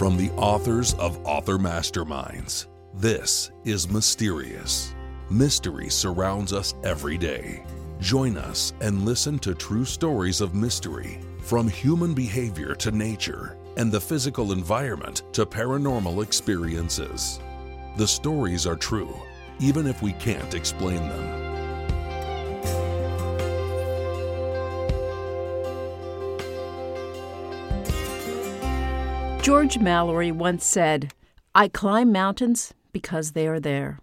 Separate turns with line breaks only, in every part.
From the authors of Author Masterminds, this is Mysterious. Mystery surrounds us every day. Join us and listen to true stories of mystery, from human behavior to nature, and the physical environment to paranormal experiences. The stories are true, even if we can't explain them.
George Mallory once said, I climb mountains because they are there.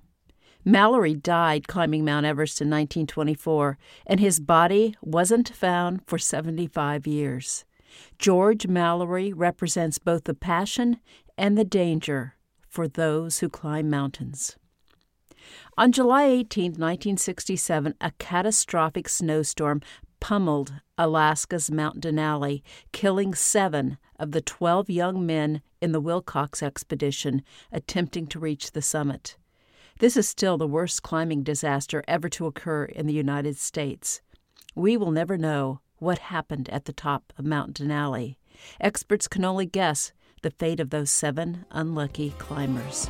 Mallory died climbing Mount Everest in 1924, and his body wasn't found for 75 years. George Mallory represents both the passion and the danger for those who climb mountains. On July 18, 1967, a catastrophic snowstorm pummeled Alaska's Mount Denali, killing seven of the 12 young men in the Wilcox expedition attempting to reach the summit. This is still the worst climbing disaster ever to occur in the United States. We will never know what happened at the top of Mount Denali. Experts can only guess the fate of those seven unlucky climbers.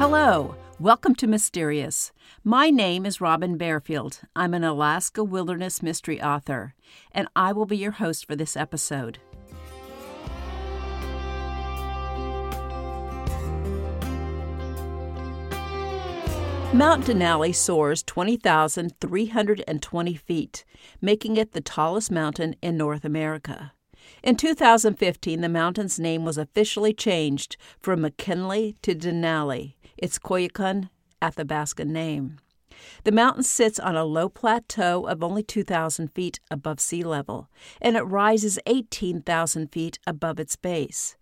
Hello, welcome to Mysterious. My name is Robin Barefield. I'm an Alaska wilderness mystery author, and I will be your host for this episode. Mount Denali soars 20,320 feet, making it the tallest mountain in North America. In 2015, the mountain's name was officially changed from McKinley to Denali, its Koyukon Athabascan name. The mountain sits on a low plateau of only 2,000 feet above sea level, and it rises 18,000 feet above its base.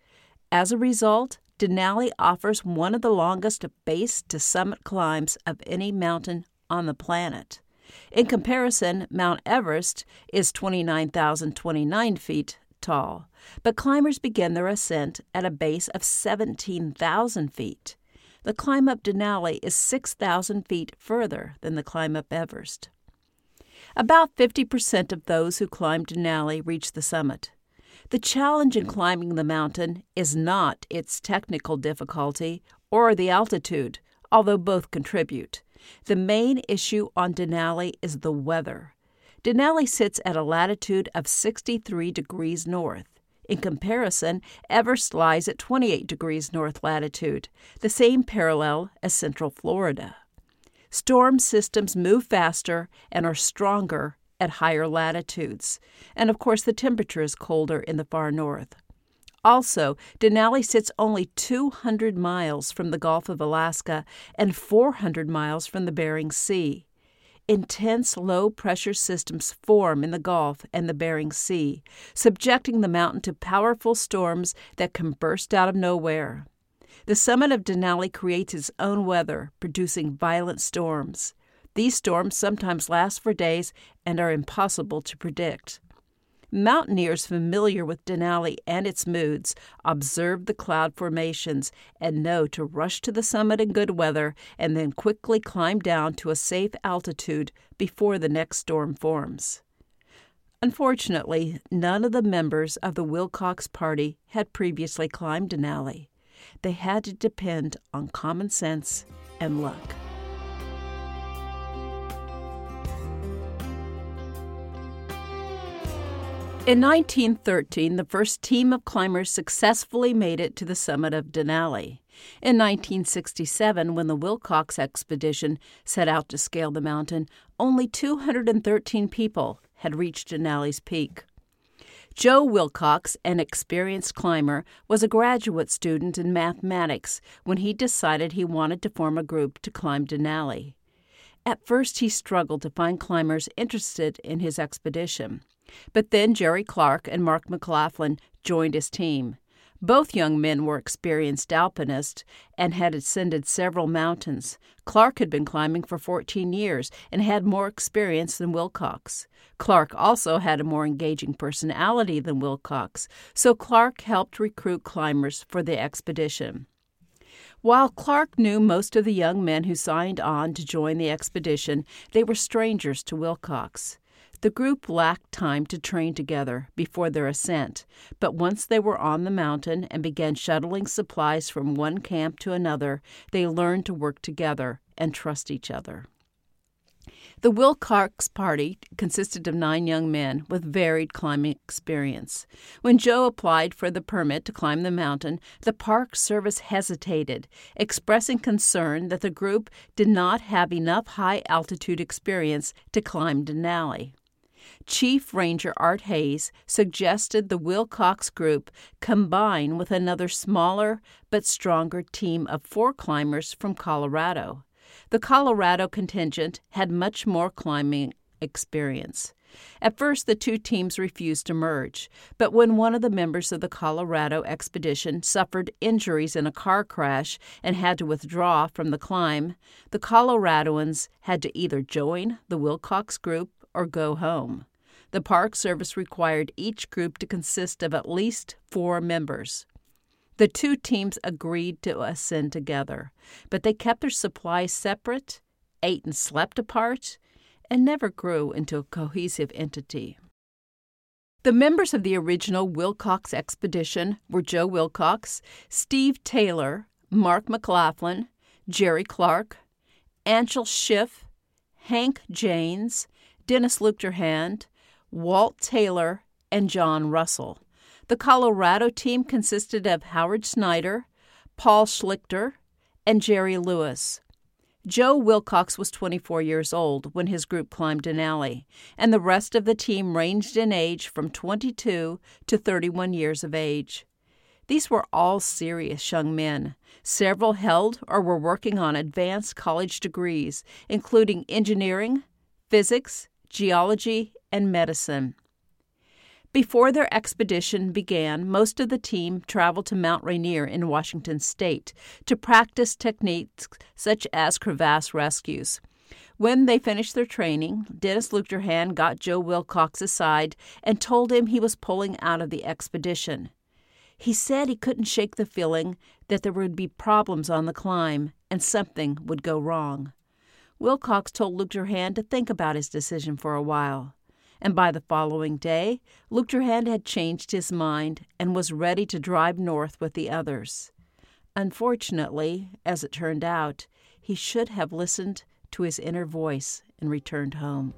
As a result, Denali offers one of the longest base to summit climbs of any mountain on the planet. In comparison, Mount Everest is 29,029 feet tall, but climbers begin their ascent at a base of 17,000 feet. The climb up Denali is 6,000 feet further than the climb up Everest. About 50% of those who climb Denali reach the summit. The challenge in climbing the mountain is not its technical difficulty or the altitude, although both contribute. The main issue on Denali is the weather. Denali sits at a latitude of 63 degrees north. In comparison, Everest lies at 28 degrees north latitude, the same parallel as central Florida. Storm systems move faster and are stronger at higher latitudes. And of course, the temperature is colder in the far north. Also, Denali sits only 200 miles from the Gulf of Alaska and 400 miles from the Bering Sea. Intense low pressure systems form in the Gulf and the Bering Sea, subjecting the mountain to powerful storms that can burst out of nowhere. The summit of Denali creates its own weather, producing violent storms. These storms sometimes last for days and are impossible to predict. Mountaineers familiar with Denali and its moods observe the cloud formations and know to rush to the summit in good weather and then quickly climb down to a safe altitude before the next storm forms. Unfortunately, none of the members of the Wilcox party had previously climbed Denali. They had to depend on common sense and luck. In 1913, the first team of climbers successfully made it to the summit of Denali. In 1967, when the Wilcox expedition set out to scale the mountain, only 213 people had reached Denali's peak. Joe Wilcox, an experienced climber, was a graduate student in mathematics when he decided he wanted to form a group to climb Denali. At first, he struggled to find climbers interested in his expedition. But then Jerry Clark and Mark McLaughlin joined his team. Both young men were experienced alpinists and had ascended several mountains. Clark had been climbing for 14 years and had more experience than Wilcox. Clark also had a more engaging personality than Wilcox, so Clark helped recruit climbers for the expedition. While Clark knew most of the young men who signed on to join the expedition, they were strangers to Wilcox. The group lacked time to train together before their ascent, but once they were on the mountain and began shuttling supplies from one camp to another, they learned to work together and trust each other. The Wilcox party consisted of nine young men with varied climbing experience. When Joe applied for the permit to climb the mountain, the Park Service hesitated, expressing concern that the group did not have enough high altitude experience to climb Denali. Chief Ranger Art Hayes suggested the Wilcox group combine with another smaller but stronger team of four climbers from Colorado. The Colorado contingent had much more climbing experience. At first, the two teams refused to merge, but when one of the members of the Colorado expedition suffered injuries in a car crash and had to withdraw from the climb, the Coloradoans had to either join the Wilcox group or go home. The Park Service required each group to consist of at least four members. The two teams agreed to ascend together, but they kept their supplies separate, ate and slept apart, and never grew into a cohesive entity. The members of the original Wilcox expedition were Joe Wilcox, Steve Taylor, Mark McLaughlin, Jerry Clark, Anshel Schiff, Hank Janes, Dennis Luchterhand, Walt Taylor, and John Russell. The Colorado team consisted of Howard Snyder, Paul Schlichter, and Jerry Lewis. Joe Wilcox was 24 years old when his group climbed Denali, and the rest of the team ranged in age from 22 to 31 years of age. These were all serious young men. Several held or were working on advanced college degrees, including engineering, physics, geology, and medicine. Before their expedition began, most of the team traveled to Mount Rainier in Washington state to practice techniques such as crevasse rescues. When they finished their training, Dennis Luchterhand got Joe Wilcox aside and told him he was pulling out of the expedition. He said he couldn't shake the feeling that there would be problems on the climb and something would go wrong. Wilcox told Luchterhand to think about his decision for a while and by the following day, Luchterhand had changed his mind and was ready to drive north with the others. Unfortunately, as it turned out, he should have listened to his inner voice and returned home.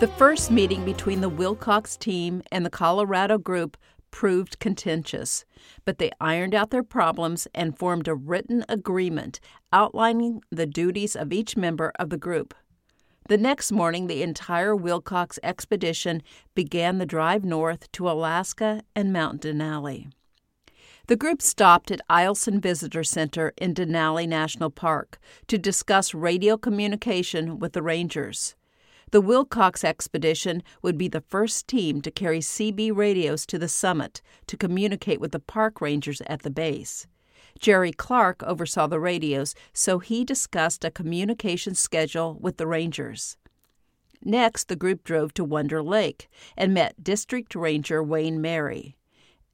The first meeting between the Wilcox team and the Colorado group proved contentious, but they ironed out their problems and formed a written agreement outlining the duties of each member of the group. The next morning, the entire Wilcox expedition began the drive north to Alaska and Mount Denali. The group stopped at Eielson Visitor Center in Denali National Park to discuss radio communication with the rangers. The Wilcox expedition would be the first team to carry CB radios to the summit to communicate with the park rangers at the base. Jerry Clark oversaw the radios, so he discussed a communication schedule with the rangers. Next, the group drove to Wonder Lake and met District Ranger Wayne Merry.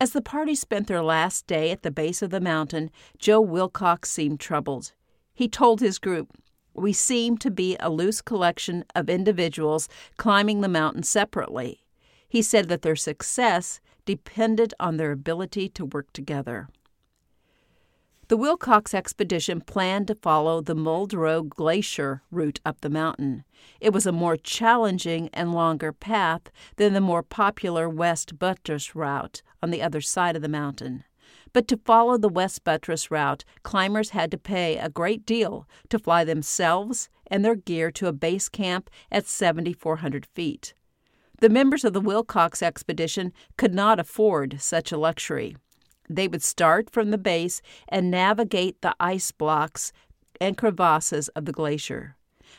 As the party spent their last day at the base of the mountain, Joe Wilcox seemed troubled. He told his group, we seem to be a loose collection of individuals climbing the mountain separately. He said that their success depended on their ability to work together. The Wilcox expedition planned to follow the Muldrow Glacier route up the mountain. It was a more challenging and longer path than the more popular West Buttress route on the other side of the mountain. But to follow the West Buttress route, climbers had to pay a great deal to fly themselves and their gear to a base camp at 7,400 feet. The members of the Wilcox expedition could not afford such a luxury. They would start from the base and navigate the ice blocks and crevasses of the glacier.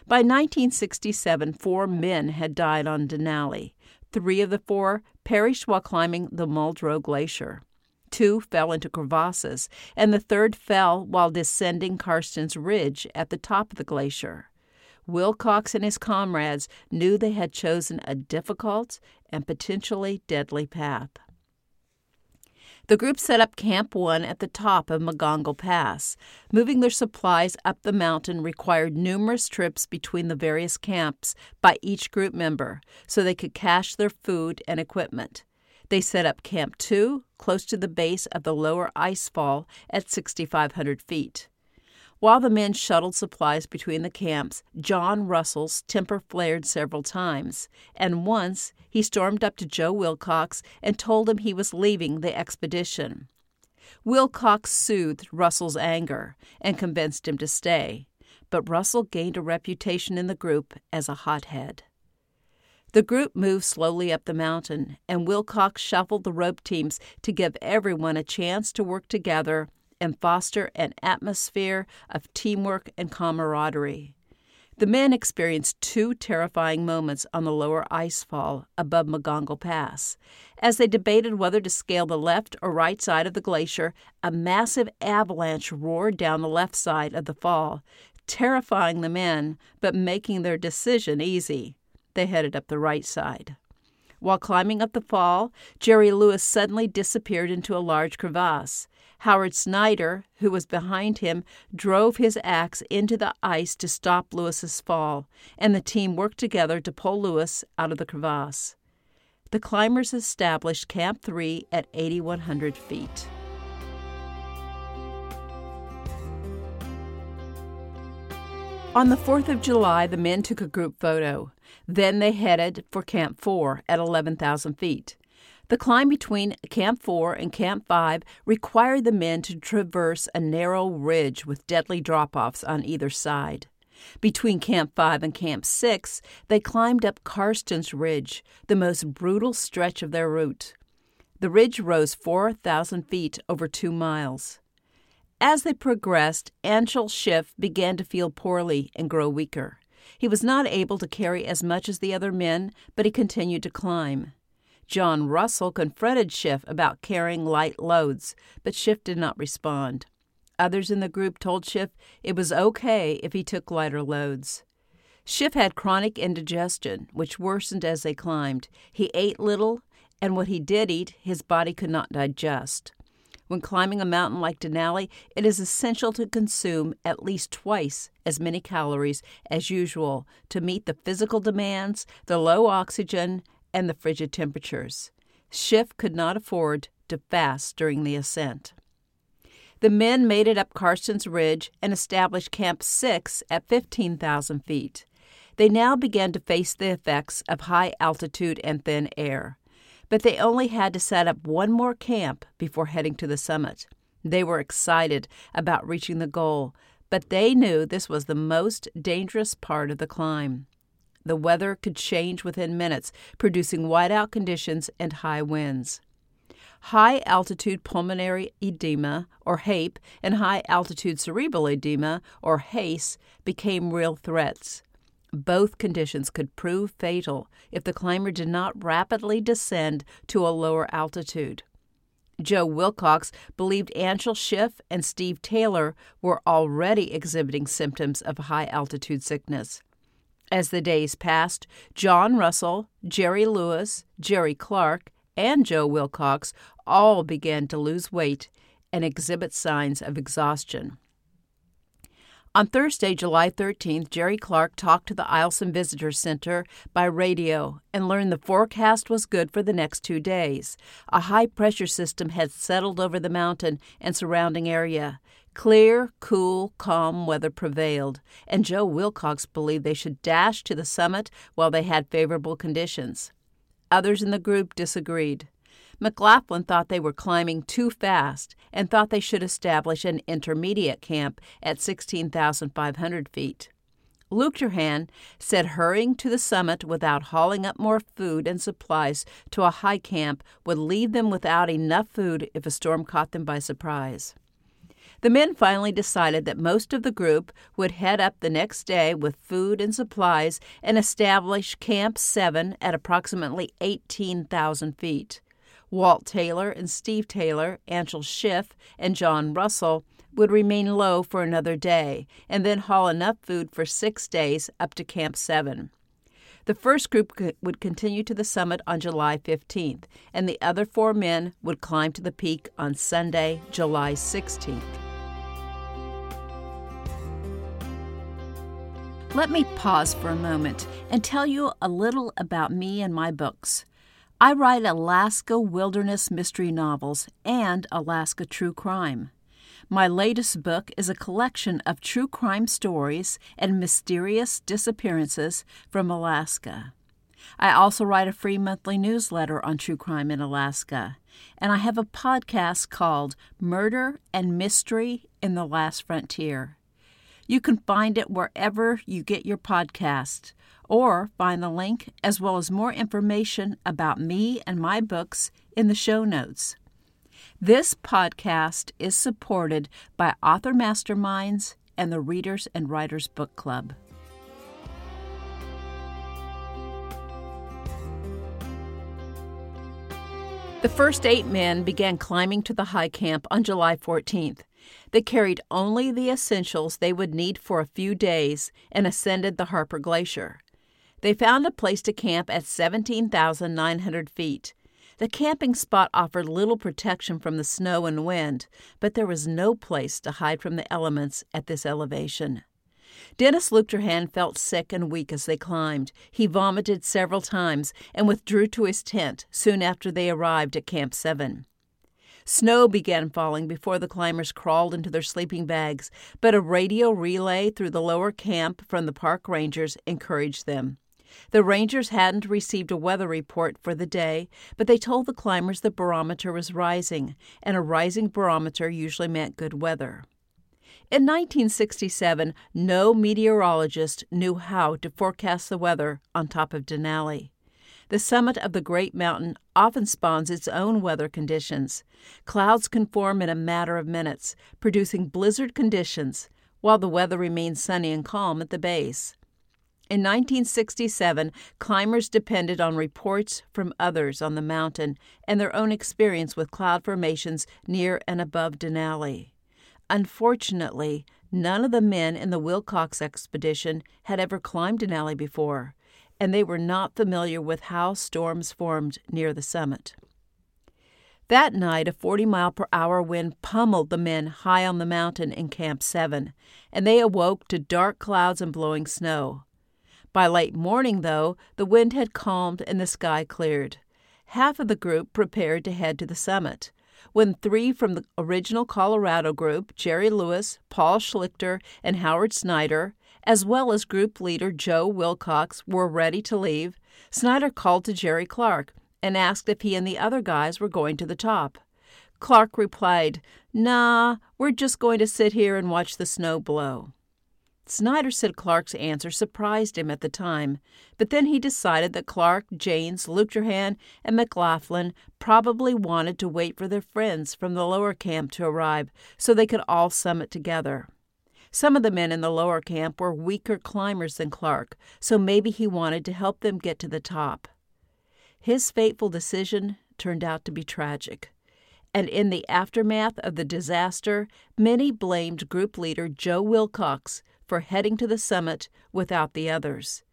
By 1967, four men had died on Denali. Three of the four perished while climbing the Muldrow Glacier. Two fell into crevasses, and the third fell while descending Karstens Ridge at the top of the glacier. Wilcox and his comrades knew they had chosen a difficult and potentially deadly path. The group set up Camp 1 at the top of McGonagall Pass. Moving their supplies up the mountain required numerous trips between the various camps by each group member so they could cache their food and equipment. They set up Camp 2 close to the base of the lower ice fall at 6,500 feet. While the men shuttled supplies between the camps, John Russell's temper flared several times, and once he stormed up to Joe Wilcox and told him he was leaving the expedition. Wilcox soothed Russell's anger and convinced him to stay, but Russell gained a reputation in the group as a hothead. The group moved slowly up the mountain, and Wilcox shuffled the rope teams to give everyone a chance to work together and foster an atmosphere of teamwork and camaraderie. The men experienced two terrifying moments on the lower ice fall above McGonagall Pass. As they debated whether to scale the left or right side of the glacier, a massive avalanche roared down the left side of the fall, terrifying the men, but making their decision easy. They headed up the right side. While climbing up the fall, Jerry Lewis suddenly disappeared into a large crevasse. Howard Snyder, who was behind him, drove his axe into the ice to stop Lewis's fall, and the team worked together to pull Lewis out of the crevasse. The climbers established Camp 3 at 8,100 feet. On the 4th of July, the men took a group photo. Then they headed for Camp 4 at 11,000 feet. The climb between Camp 4 and Camp 5 required the men to traverse a narrow ridge with deadly drop offs on either side. Between Camp 5 and Camp 6, they climbed up Karstens Ridge, the most brutal stretch of their route. The ridge rose 4,000 feet over two miles. As they progressed, Anshel Schiff began to feel poorly and grow weaker. He was not able to carry as much as the other men, but he continued to climb. John Russell confronted Schiff about carrying light loads, but Schiff did not respond. Others in the group told Schiff it was okay if he took lighter loads. Schiff had chronic indigestion, which worsened as they climbed. He ate little, and what he did eat, his body could not digest. When climbing a mountain like Denali, it is essential to consume at least twice as many calories as usual to meet the physical demands, the low oxygen, and the frigid temperatures. Schiff could not afford to fast during the ascent. The men made it up Karstens Ridge and established Camp 6 at 15,000 feet. They now began to face the effects of high altitude and thin air. But they only had to set up one more camp before heading to the summit. They were excited about reaching the goal, but they knew this was the most dangerous part of the climb. The weather could change within minutes, producing whiteout conditions and high winds. High altitude pulmonary edema, or HAPE, and high altitude cerebral edema, or HACE, became real threats. Both conditions could prove fatal if the climber did not rapidly descend to a lower altitude. Joe Wilcox believed Anshel Schiff and Steve Taylor were already exhibiting symptoms of high altitude sickness. As the days passed, John Russell, Jerry Lewis, Jerry Clark, and Joe Wilcox all began to lose weight and exhibit signs of exhaustion. On Thursday, July 13th, Jerry Clark talked to the Eielson Visitor Center by radio and learned the forecast was good for the next two days. A high pressure system had settled over the mountain and surrounding area. Clear, cool, calm weather prevailed, and Joe Wilcox believed they should dash to the summit while they had favorable conditions. Others in the group disagreed. McLaughlin thought they were climbing too fast and thought they should establish an intermediate camp at 16,500 feet. Luchterhand said hurrying to the summit without hauling up more food and supplies to a high camp would leave them without enough food if a storm caught them by surprise. The men finally decided that most of the group would head up the next day with food and supplies and establish Camp 7 at approximately 18,000 feet. Walt Taylor and Steve Taylor, Anshel Schiff, and John Russell would remain low for another day and then haul enough food for six days up to Camp 7. The first group would continue to the summit on July 15th, and the other four men would climb to the peak on Sunday, July 16th. Let me pause for a moment and tell you a little about me and my books. I write Alaska wilderness mystery novels and Alaska true crime. My latest book is a collection of true crime stories and mysterious disappearances from Alaska. I also write a free monthly newsletter on true crime in Alaska, and I have a podcast called Murder and Mystery in the Last Frontier. You can find it wherever you get your podcast or find the link as well as more information about me and my books in the show notes. This podcast is supported by Author Masterminds and the Readers and Writers Book Club. The first eight men began climbing to the high camp on July 14th. They carried only the essentials they would need for a few days and ascended the Harper Glacier. They found a place to camp at 17,900 feet. The camping spot offered little protection from the snow and wind, but there was no place to hide from the elements at this elevation. Dennis Luchterhand felt sick and weak as they climbed. He vomited several times and withdrew to his tent soon after they arrived at Camp 7. Snow began falling before the climbers crawled into their sleeping bags, but a radio relay through the lower camp from the park rangers encouraged them. The rangers hadn't received a weather report for the day, but they told the climbers the barometer was rising, and a rising barometer usually meant good weather. In 1967, no meteorologist knew how to forecast the weather on top of Denali. The summit of the great mountain often spawns its own weather conditions. Clouds can form in a matter of minutes, producing blizzard conditions, while the weather remains sunny and calm at the base. In 1967, climbers depended on reports from others on the mountain and their own experience with cloud formations near and above Denali. Unfortunately, none of the men in the Wilcox expedition had ever climbed Denali before, and they were not familiar with how storms formed near the summit. That night, a 40 mile per hour wind pummeled the men high on the mountain in Camp 7, and they awoke to dark clouds and blowing snow. By late morning, though, the wind had calmed and the sky cleared. Half of the group prepared to head to the summit. When three from the original Colorado group, Jerry Lewis, Paul Schlichter, and Howard Snyder, as well as group leader Joe Wilcox, were ready to leave, Snyder called to Jerry Clark and asked if he and the other guys were going to the top. Clark replied, Nah, we're just going to sit here and watch the snow blow. Snyder said Clark's answer surprised him at the time, but then he decided that Clark, Janes, Luchterhand, and McLaughlin probably wanted to wait for their friends from the lower camp to arrive so they could all summit together. Some of the men in the lower camp were weaker climbers than Clark, so maybe he wanted to help them get to the top. His fateful decision turned out to be tragic. And in the aftermath of the disaster, many blamed group leader Joe Wilcox for heading to the summit without the others.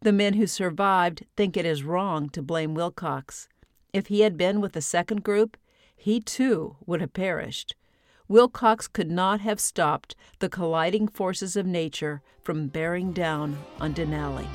The men who survived think it is wrong to blame Wilcox. If he had been with the second group, he too would have perished. Wilcox could not have stopped the colliding forces of nature from bearing down on Denali.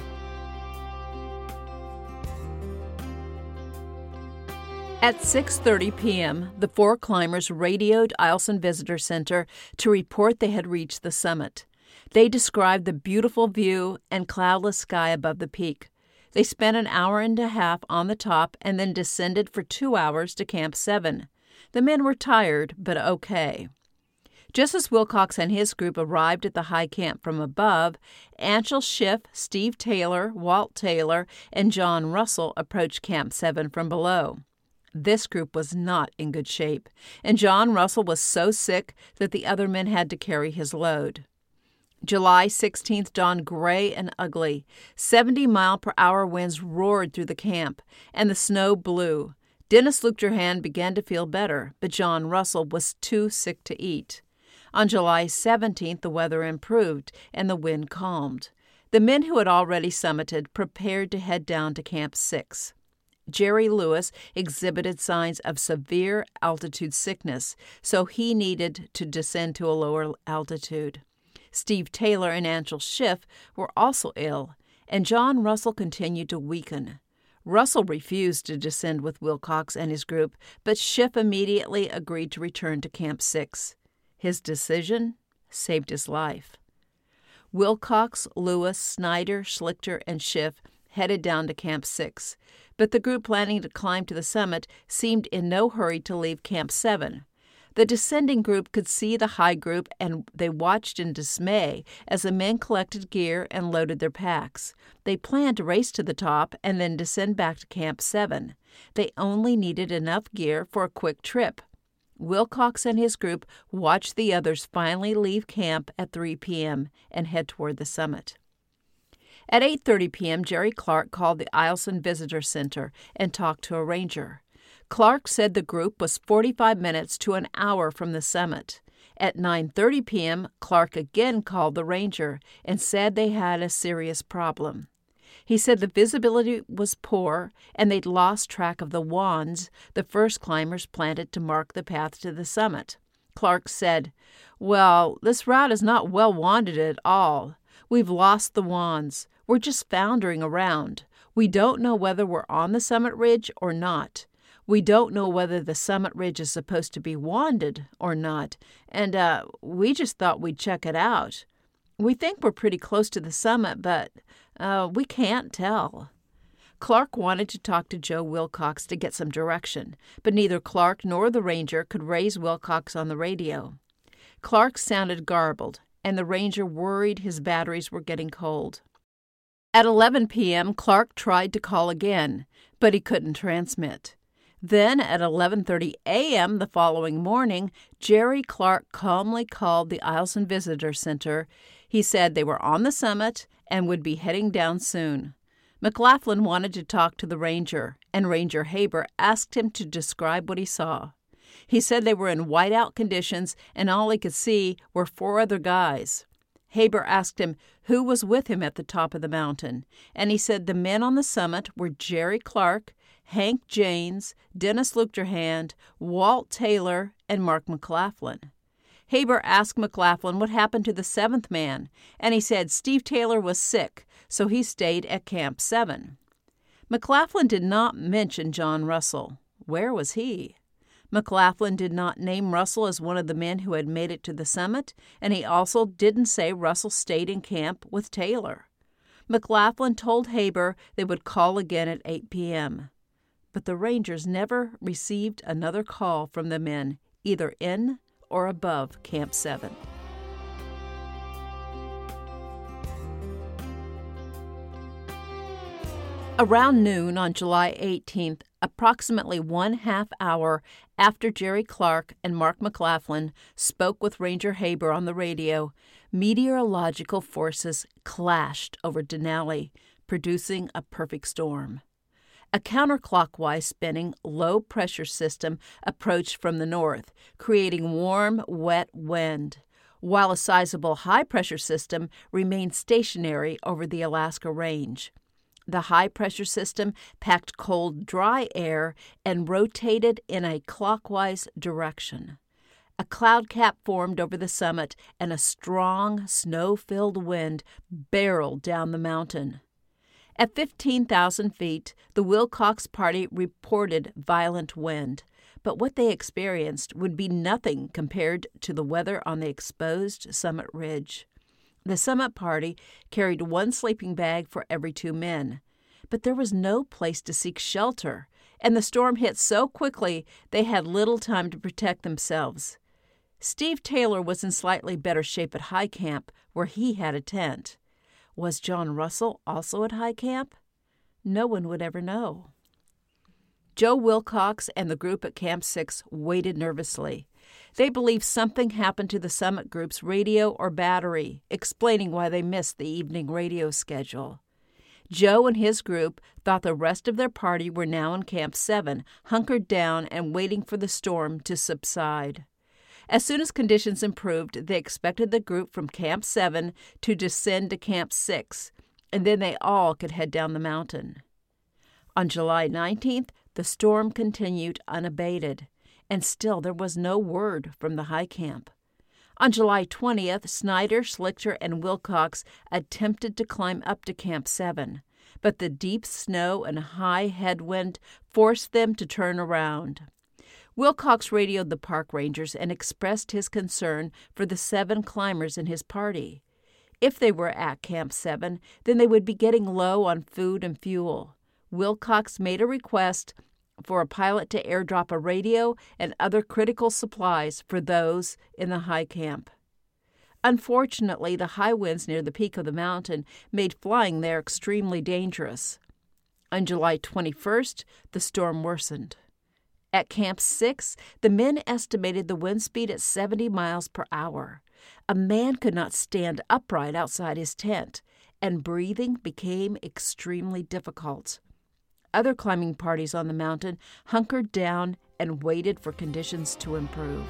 At 6:30 p.m., the four climbers radioed Eielson Visitor Center to report they had reached the summit. They described the beautiful view and cloudless sky above the peak. They spent an hour and a half on the top and then descended for two hours to Camp 7. The men were tired, but okay. Just as Wilcox and his group arrived at the high camp from above, Anshel Schiff, Steve Taylor, Walt Taylor, and John Russell approached Camp 7 from below. This group was not in good shape, and John Russell was so sick that the other men had to carry his load. July 16th dawned gray and ugly. 70 mile per hour winds roared through the camp, and the snow blew. Dennis Luchterhand began to feel better, but John Russell was too sick to eat. On July 17th, the weather improved and the wind calmed. The men who had already summited prepared to head down to Camp 6. Jerry Lewis exhibited signs of severe altitude sickness, so he needed to descend to a lower altitude. Steve Taylor and Anshel Schiff were also ill, and John Russell continued to weaken. Russell refused to descend with Wilcox and his group, but Schiff immediately agreed to return to Camp 6. His decision saved his life. Wilcox, Lewis, Snyder, Schlichter, and Schiff headed down to Camp 6, but the group planning to climb to the summit seemed in no hurry to leave Camp 7. The descending group could see the high group and they watched in dismay as the men collected gear and loaded their packs. They planned to race to the top and then descend back to Camp 7. They only needed enough gear for a quick trip. Wilcox and his group watched the others finally leave camp at 3 p.m. and head toward the summit. At 8:30 p.m., Jerry Clark called the Eielson Visitor Center and talked to a ranger. Clark said the group was 45 minutes to an hour from the summit. At 9:30 p.m., Clark again called the ranger and said they had a serious problem. He said the visibility was poor and they'd lost track of the wands the first climbers planted to mark the path to the summit. Clark said, Well, this route is not well wanded at all. We've lost the wands. We're just foundering around. We don't know whether we're on the summit ridge or not. We don't know whether the summit ridge is supposed to be wanded or not, and uh, we just thought we'd check it out. We think we're pretty close to the summit, but uh, we can't tell. Clark wanted to talk to Joe Wilcox to get some direction, but neither Clark nor the ranger could raise Wilcox on the radio. Clark sounded garbled, and the ranger worried his batteries were getting cold. At 11 p.m., Clark tried to call again, but he couldn't transmit. Then at 11:30 a.m. the following morning, Jerry Clark calmly called the Eielson Visitor Center. He said they were on the summit and would be heading down soon. McLaughlin wanted to talk to the ranger, and Ranger Haber asked him to describe what he saw. He said they were in whiteout conditions and all he could see were four other guys. Haber asked him who was with him at the top of the mountain, and he said the men on the summit were Jerry Clark, Hank Janes, Dennis Luchterhand, Walt Taylor, and Mark McLaughlin. Haber asked McLaughlin what happened to the seventh man, and he said Steve Taylor was sick, so he stayed at Camp 7. McLaughlin did not mention John Russell. Where was he? McLaughlin did not name Russell as one of the men who had made it to the summit, and he also didn't say Russell stayed in camp with Taylor. McLaughlin told Haber they would call again at 8 p.m. But the Rangers never received another call from the men, either in or above Camp 7. Around noon on July 18th, approximately one half hour after Jerry Clark and Mark McLaughlin spoke with Ranger Haber on the radio, meteorological forces clashed over Denali, producing a perfect storm. A counterclockwise spinning low pressure system approached from the north, creating warm, wet wind, while a sizable high pressure system remained stationary over the Alaska Range. The high pressure system packed cold, dry air and rotated in a clockwise direction. A cloud cap formed over the summit, and a strong, snow filled wind barreled down the mountain. At 15,000 feet, the Wilcox party reported violent wind, but what they experienced would be nothing compared to the weather on the exposed summit ridge. The summit party carried one sleeping bag for every two men, but there was no place to seek shelter, and the storm hit so quickly they had little time to protect themselves. Steve Taylor was in slightly better shape at High Camp, where he had a tent. Was John Russell also at High Camp? No one would ever know. Joe Wilcox and the group at Camp 6 waited nervously. They believed something happened to the summit group's radio or battery, explaining why they missed the evening radio schedule. Joe and his group thought the rest of their party were now in Camp 7, hunkered down and waiting for the storm to subside. As soon as conditions improved, they expected the group from Camp 7 to descend to Camp 6, and then they all could head down the mountain. On July 19th, the storm continued unabated, and still there was no word from the high camp. On July 20th, Snyder, Schlichter, and Wilcox attempted to climb up to Camp 7, but the deep snow and high headwind forced them to turn around. Wilcox radioed the park rangers and expressed his concern for the seven climbers in his party. If they were at Camp 7, then they would be getting low on food and fuel. Wilcox made a request for a pilot to airdrop a radio and other critical supplies for those in the high camp. Unfortunately, the high winds near the peak of the mountain made flying there extremely dangerous. On July 21st, the storm worsened. At Camp 6, the men estimated the wind speed at 70 miles per hour. A man could not stand upright outside his tent, and breathing became extremely difficult. Other climbing parties on the mountain hunkered down and waited for conditions to improve.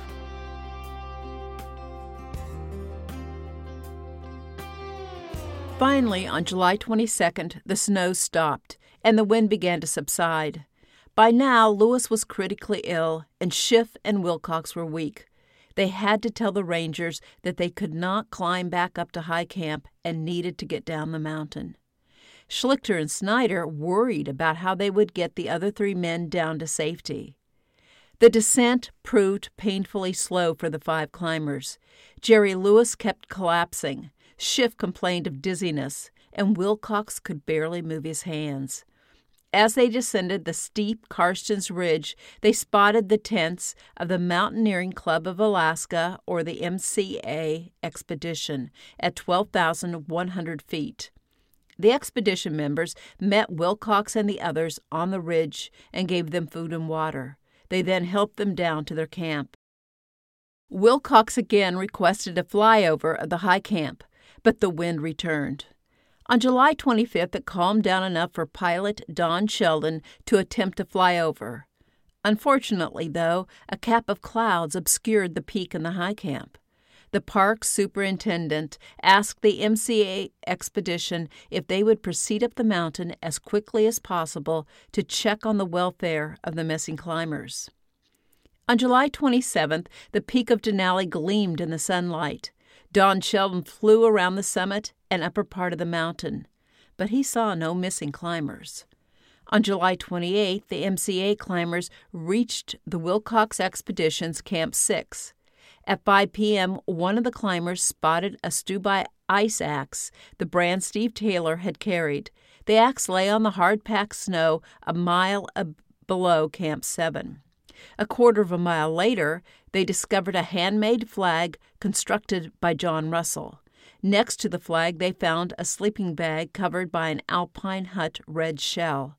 Finally, on July 22nd, the snow stopped and the wind began to subside. By now, Lewis was critically ill, and Schiff and Wilcox were weak. They had to tell the Rangers that they could not climb back up to high camp and needed to get down the mountain. Schlichter and Snyder worried about how they would get the other three men down to safety. The descent proved painfully slow for the five climbers. Jerry Lewis kept collapsing. Schiff complained of dizziness, and Wilcox could barely move his hands. As they descended the steep Karstens Ridge, they spotted the tents of the Mountaineering Club of Alaska, or the MCA expedition, at 12,100 feet. The expedition members met Wilcox and the others on the ridge and gave them food and water. They then helped them down to their camp. Wilcox again requested a flyover of the high camp, but the wind returned. On July 25th, it calmed down enough for pilot Don Sheldon to attempt to fly over. Unfortunately, though, a cap of clouds obscured the peak in the high camp. The park superintendent asked the MCA expedition if they would proceed up the mountain as quickly as possible to check on the welfare of the missing climbers. On July 27th, the peak of Denali gleamed in the sunlight. Don Sheldon flew around the summit and upper part of the mountain, but he saw no missing climbers. On July 28, the MCA climbers reached the Wilcox Expedition's Camp 6. At 5 p.m., one of the climbers spotted a Stubai ice axe the brand Steve Taylor had carried. The axe lay on the hard packed snow a mile below Camp 7. A quarter of a mile later, they discovered a handmade flag constructed by John Russell. Next to the flag, they found a sleeping bag covered by an alpine hut red shell.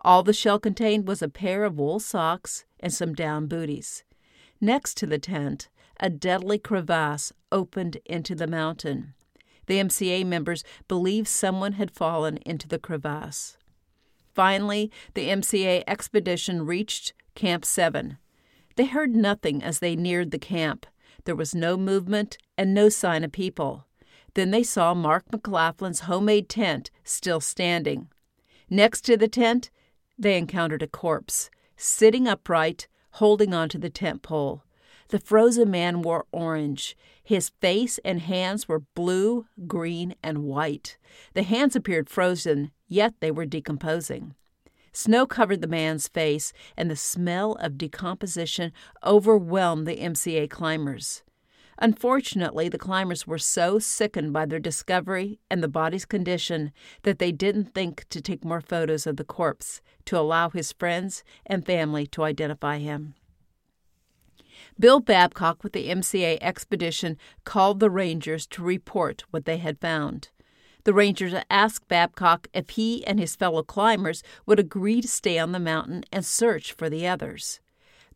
All the shell contained was a pair of wool socks and some down booties. Next to the tent, a deadly crevasse opened into the mountain. The MCA members believed someone had fallen into the crevasse. Finally, the MCA expedition reached Camp 7. They heard nothing as they neared the camp. There was no movement and no sign of people. Then they saw Mark McLaughlin's homemade tent still standing. Next to the tent, they encountered a corpse, sitting upright, holding onto the tent pole. The frozen man wore orange. His face and hands were blue, green, and white. The hands appeared frozen, yet they were decomposing. Snow covered the man's face, and the smell of decomposition overwhelmed the MCA climbers. Unfortunately, the climbers were so sickened by their discovery and the body's condition that they didn't think to take more photos of the corpse to allow his friends and family to identify him. Bill Babcock with the MCA expedition called the Rangers to report what they had found. The Rangers asked Babcock if he and his fellow climbers would agree to stay on the mountain and search for the others.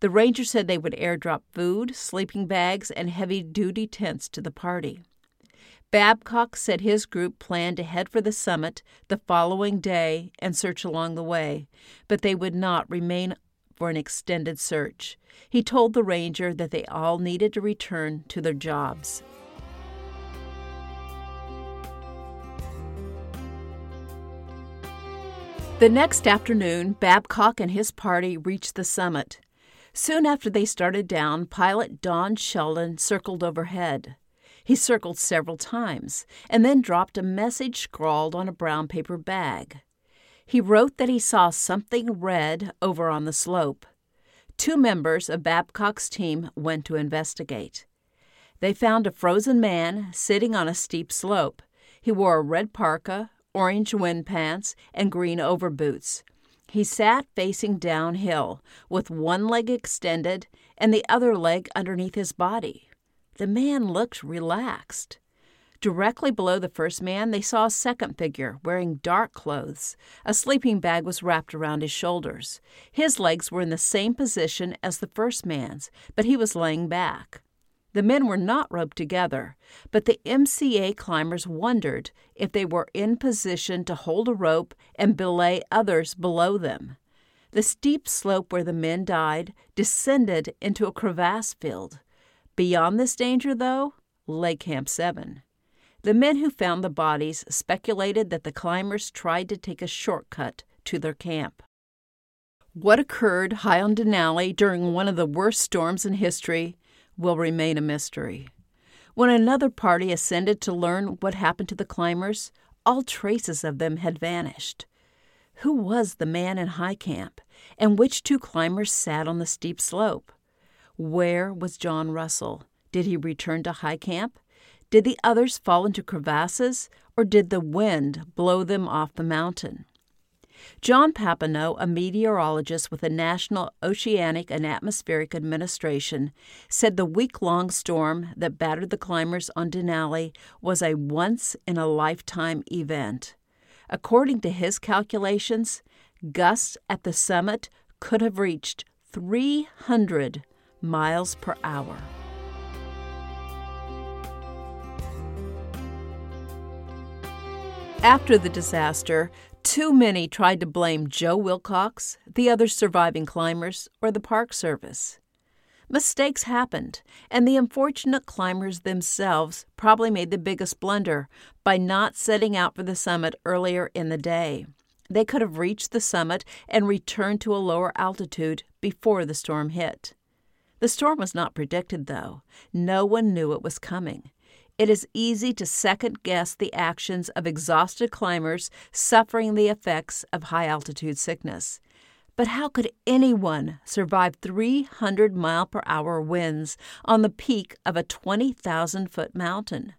The Rangers said they would airdrop food, sleeping bags, and heavy duty tents to the party. Babcock said his group planned to head for the summit the following day and search along the way, but they would not remain for an extended search. He told the ranger that they all needed to return to their jobs. The next afternoon, Babcock and his party reached the summit. Soon after they started down, pilot Don Sheldon circled overhead. He circled several times and then dropped a message scrawled on a brown paper bag. He wrote that he saw something red over on the slope. Two members of Babcock's team went to investigate. They found a frozen man sitting on a steep slope. He wore a red parka, orange wind pants, and green overboots. He sat facing downhill, with one leg extended and the other leg underneath his body. The man looked relaxed. Directly below the first man, they saw a second figure wearing dark clothes. A sleeping bag was wrapped around his shoulders. His legs were in the same position as the first man's, but he was laying back. The men were not roped together, but the MCA climbers wondered if they were in position to hold a rope and belay others below them. The steep slope where the men died descended into a crevasse field. Beyond this danger, though, lay Camp 7. The men who found the bodies speculated that the climbers tried to take a shortcut to their camp. What occurred high on Denali during one of the worst storms in history will remain a mystery. When another party ascended to learn what happened to the climbers, all traces of them had vanished. Who was the man in high camp, and which two climbers sat on the steep slope? Where was John Russell? Did he return to high camp? Did the others fall into crevasses, or did the wind blow them off the mountain? John Papineau, a meteorologist with the National Oceanic and Atmospheric Administration, said the week long storm that battered the climbers on Denali was a once in a lifetime event. According to his calculations, gusts at the summit could have reached 300 miles per hour. After the disaster, too many tried to blame Joe Wilcox, the other surviving climbers, or the Park Service. Mistakes happened, and the unfortunate climbers themselves probably made the biggest blunder by not setting out for the summit earlier in the day. They could have reached the summit and returned to a lower altitude before the storm hit. The storm was not predicted, though. No one knew it was coming. It is easy to second guess the actions of exhausted climbers suffering the effects of high altitude sickness. But how could anyone survive 300 mile per hour winds on the peak of a 20,000 foot mountain?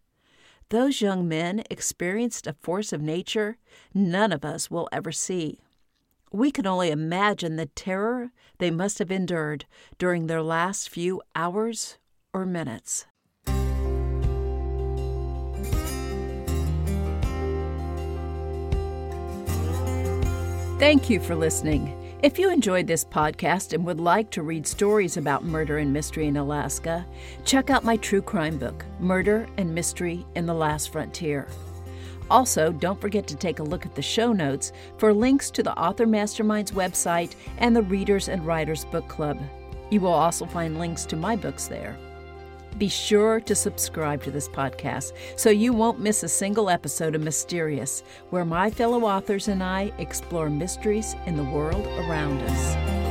Those young men experienced a force of nature none of us will ever see. We can only imagine the terror they must have endured during their last few hours or minutes. Thank you for listening. If you enjoyed this podcast and would like to read stories about murder and mystery in Alaska, check out my true crime book, Murder and Mystery in the Last Frontier. Also, don't forget to take a look at the show notes for links to the Author Mastermind's website and the Readers and Writers Book Club. You will also find links to my books there. Be sure to subscribe to this podcast so you won't miss a single episode of Mysterious, where my fellow authors and I explore mysteries in the world around us.